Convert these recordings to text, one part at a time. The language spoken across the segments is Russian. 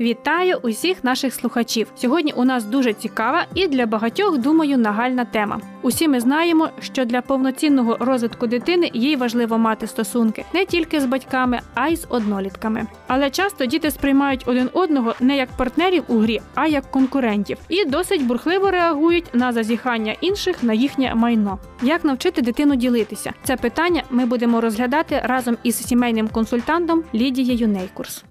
Вітаю усіх наших слухачів. Сьогодні у нас дуже цікава і для багатьох, думаю, нагальна тема. Усі ми знаємо, що для повноцінного розвитку дитини їй важливо мати стосунки не тільки з батьками, а й з однолітками. Але часто діти сприймають один одного не як партнерів у грі, а як конкурентів, і досить бурхливо реагують на зазіхання інших на їхнє майно. Як навчити дитину ділитися? Це питання ми будемо розглядати разом із сімейним консультантом Лідією Нейкурс.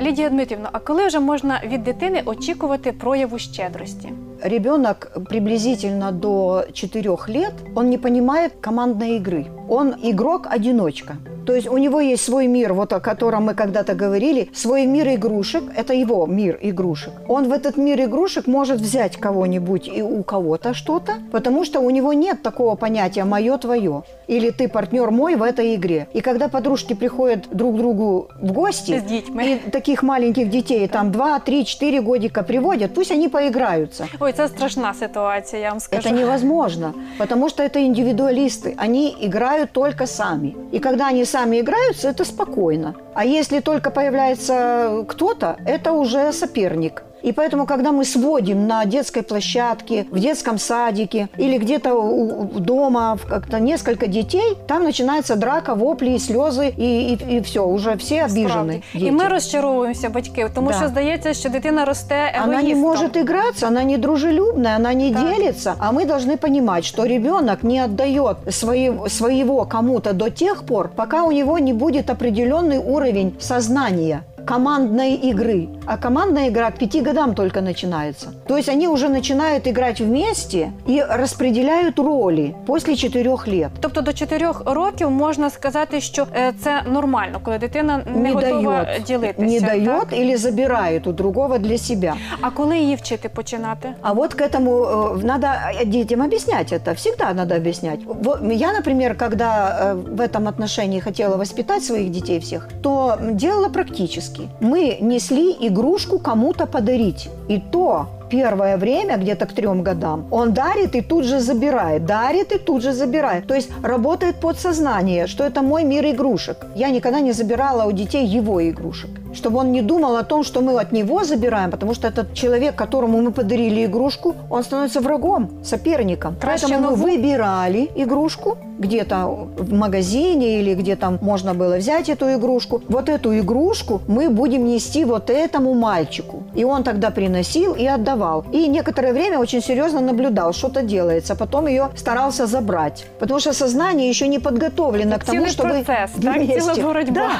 Лідія Дмитрівна, а коли вже можна від дитини очікувати прояву щедрості? Ребенок приблизительно до 4 лет, он не понимает командной игры. Он игрок-одиночка. То есть у него есть свой мир, вот о котором мы когда-то говорили, свой мир игрушек, это его мир игрушек. Он в этот мир игрушек может взять кого-нибудь и у кого-то что-то, потому что у него нет такого понятия «моё, твое» или «ты партнер мой в этой игре». И когда подружки приходят друг к другу в гости, и таких маленьких детей, там 2, 3, 4 годика приводят, пусть они поиграются. Ой, це страшна ситуація, я вам скажу. Это невозможно, потому что это индивидуалисты. Они играют только сами. И когда они сами играются, это спокойно. А если только появляется кто-то, это уже соперник. И поэтому, когда мы сводим на детской площадке, в детском садике или где-то у- у- дома в- как-то несколько детей, там начинается драка, вопли, слезы и, и, все, уже все обижены. Справді. І дети. ми розчаровуємося, батьки, тому Да. що здається, що дитина росте егоїстом. Она не может играться, она не дружелюбная, она не Так. делится. А мы должны понимать, что ребенок не отдает свои- своего кому-то до тех пор, пока у него не будет определенный уровень сознания командной игры. А командная игра к пяти годам только начинается. То есть они уже начинают играть вместе и распределяют роли после четырех лет. Тобто до 4 років можна сказати, що е, це нормально, коли дитина не, Не готова дает, ділитися. не так? дает или забирает у другого для себя. А коли її вчити починати? А вот к этому э, надо э, детям объяснять это. Всегда надо объяснять. Вот Я, например, когда э, в этом отношении хотела воспитать своих детей всех, то делала практически. Мы несли игрушку кому-то подарить. И то первое время, где-то к трем годам, он дарит и тут же забирает, дарит и тут же забирает. То есть работает подсознание, что это мой мир игрушек. Я никогда не забирала у детей его игрушек. Чтобы он не думал о том, что мы от него забираем, потому что этот человек, которому мы подарили игрушку, он становится врагом, соперником. Краще Поэтому мы выбирали игрушку где-то в магазине или где там можно было взять эту игрушку. Вот эту игрушку мы будем нести вот этому мальчику. И он тогда приносил и отдавал. И некоторое время очень серьезно наблюдал, что-то делается. Потом ее старался забрать. Потому что сознание еще не подготовлено к тому, чтобы процес, так? вместе. Ціла боротьба. Да.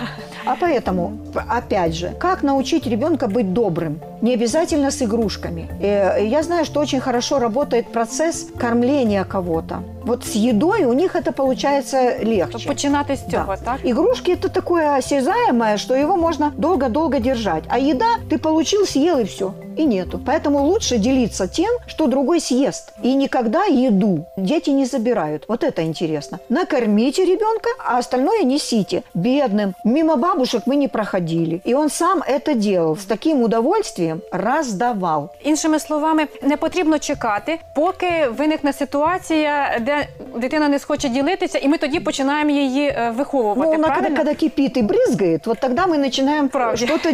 А поэтому, опять же, как научить ребенка быть добрым? Не обязательно с игрушками. Э, Я знаю, что очень хорошо работает процесс кормления кого-то. Вот с едой у них это получается легче. починати з цього, Да. так? Игрушки это такое осязаемое, что его можно долго-долго держать. А еда ты получил, съел и все. И нету. Поэтому лучше делиться тем, что другой съест. И никогда еду дети не забирают. Вот это интересно. Накормите ребенка, а остальное несите. Бедным. Мимо бабушек мы не проходили. И он сам это делал. С таким удовольствием раздавал. Іншими словами, не потрібно чекати, поки виникне ситуація, де дитина не схоче ділитися, і ми тоді починаємо її е, виховувати. Ну, правильно? когда кипит и брызгает, вот тогда мы начинаем Правда. что-то.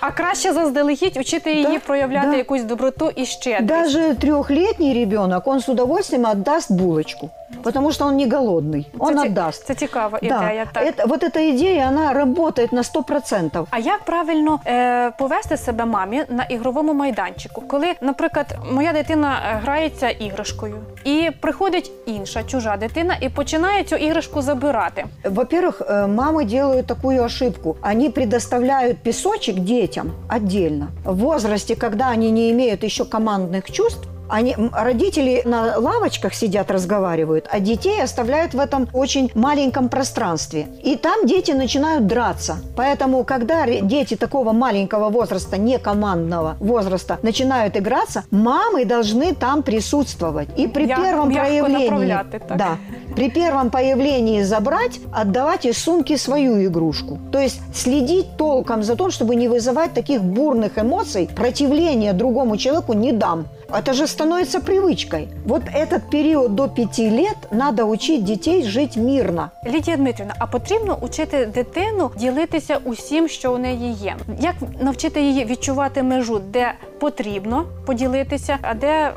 А краще заздалегідь учити її Да, проявляти да. якусь доброту і щедрість. Даже трехлетний ребенок, он с удовольствием отдаст булочку, потому что он не голодный. Он це, ці- отдаст. Це цікава Да. ідея. Так. Это, вот эта идея, она работает на 100%. А як правильно е, повести себе мамі на ігровому майданчику, коли, наприклад, моя дитина е, грається іграшкою, і приходить інша чужа дитина і починає цю іграшку забирати. Во-первых, э, мамы делают такую ошибку. Они предоставляют песочек детям отдельно. В возрасте, когда они не имеют еще командных чувств, Они, родители на лавочках сидят, разговаривают, а детей оставляют в этом очень маленьком пространстве. И там дети начинают драться. Поэтому, когда дети такого маленького возраста, не командного возраста, начинают играться, мамы должны там присутствовать. И при М'яко- первом проявлении... Да. При первом появлении забрать, отдавать из сумки свою игрушку. То есть следить толком за тем, чтобы не вызывать таких бурных эмоций, противления другому человеку не дам. Это же становится привычкой. Вот этот период до пяти лет надо учить детей жить мирно. Лідія Дмитрівна, а потрібно учити дитину ділитися усім, що у неї є. Як навчити її відчувати межу, де потрібно поділитися, а де м,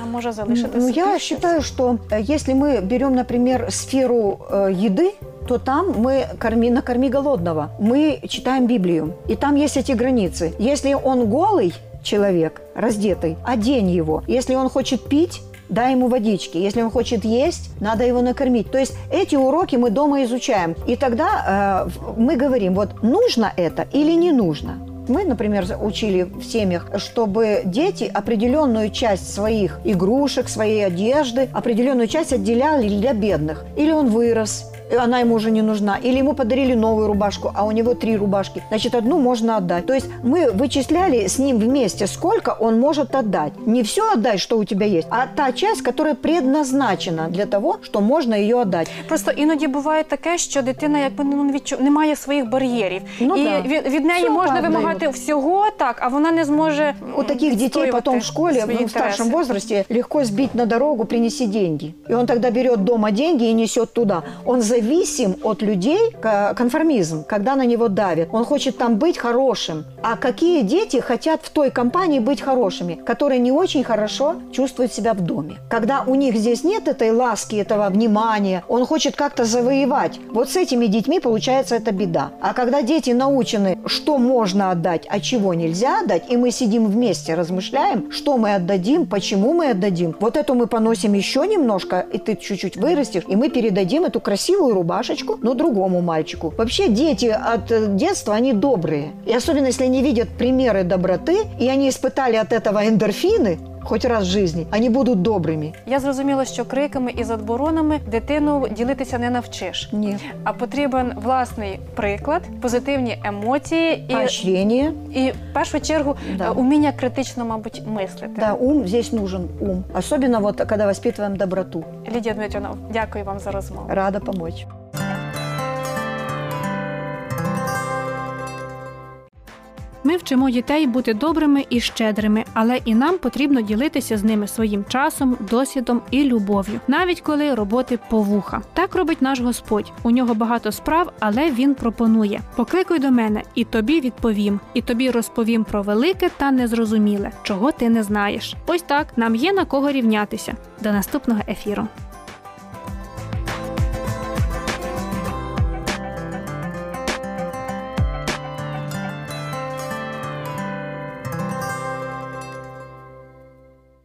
вона може залишити Ну, собі я щось? считаю, что э, если мы берем, например, сферу э, еды, то там мы корми, накорми голодного. Мы читаем Библию, и там есть эти границы. Если он голый человек, раздетый, одень его. Если он хочет пить, дай ему водички. Если он хочет есть, надо его накормить. То есть эти уроки мы дома изучаем. И тогда э, мы говорим, вот нужно это или не нужно. Мы, например, учили в семьях, чтобы дети определенную часть своих игрушек, своей одежды, определенную часть отделяли для бедных. Или он вырос, она ему уже не нужна. Или ему подарили новую рубашку, а у него три рубашки. Значит, одну можно отдать. То есть мы вычисляли с ним вместе, сколько он может отдать. Не все отдать, что у тебя есть, а та часть, которая предназначена для того, что можно ее отдать. Просто іноді буває таке, що дитина якби ну, не відчу... не має своїх бар'єрів. Ну і да. від, від неї Все можна падає. вимагати всього, так, а вона не зможе. У таких детей потом в школе, свої в старшем інтереси. возрасте, легко сбить на дорогу, принеси деньги. И он тогда берет дома деньги и несет туда. Он зависим от людей, конформизм, когда на него давят. Он хочет там быть хорошим. А какие дети хотят в той компании быть хорошими, которые не очень хорошо чувствуют себя в доме? Когда у них здесь нет этой ласки, этого внимания, он хочет как-то завоевать. Вот с этими детьми получается это беда. А когда дети научены, что можно отдать, а чего нельзя отдать, и мы сидим вместе, размышляем, что мы отдадим, почему мы отдадим, вот эту мы поносим еще немножко, и ты чуть-чуть вырастешь, и мы передадим эту красивую рубашечку, но другому мальчику. Вообще дети от э, детства, они добрые. И особенно, если они видят примеры доброты, и они испытали от этого эндорфины, хоть раз в жизни, они будут добрыми. Я зрозуміла, що криками і заборонами дитину ділитися не навчиш, Нет. а потрібен власний приклад, позитивні емоції і, Поощрение. і в першу чергу Да. е, уміння критично, мабуть, мислити. Да, ум, здесь нужен ум. Особенно вот, когда воспитываем доброту. Лідія Дмитрівна, дякую вам за розмову. Рада помочь. Ми вчимо дітей бути добрими і щедрими, але і нам потрібно ділитися з ними своїм часом, досвідом і любов'ю, навіть коли роботи повуха. Так робить наш Господь. У нього багато справ, але він пропонує: покликай до мене, і тобі відповім, і тобі розповім про велике та незрозуміле, чого ти не знаєш. Ось так нам є на кого рівнятися. До наступного ефіру.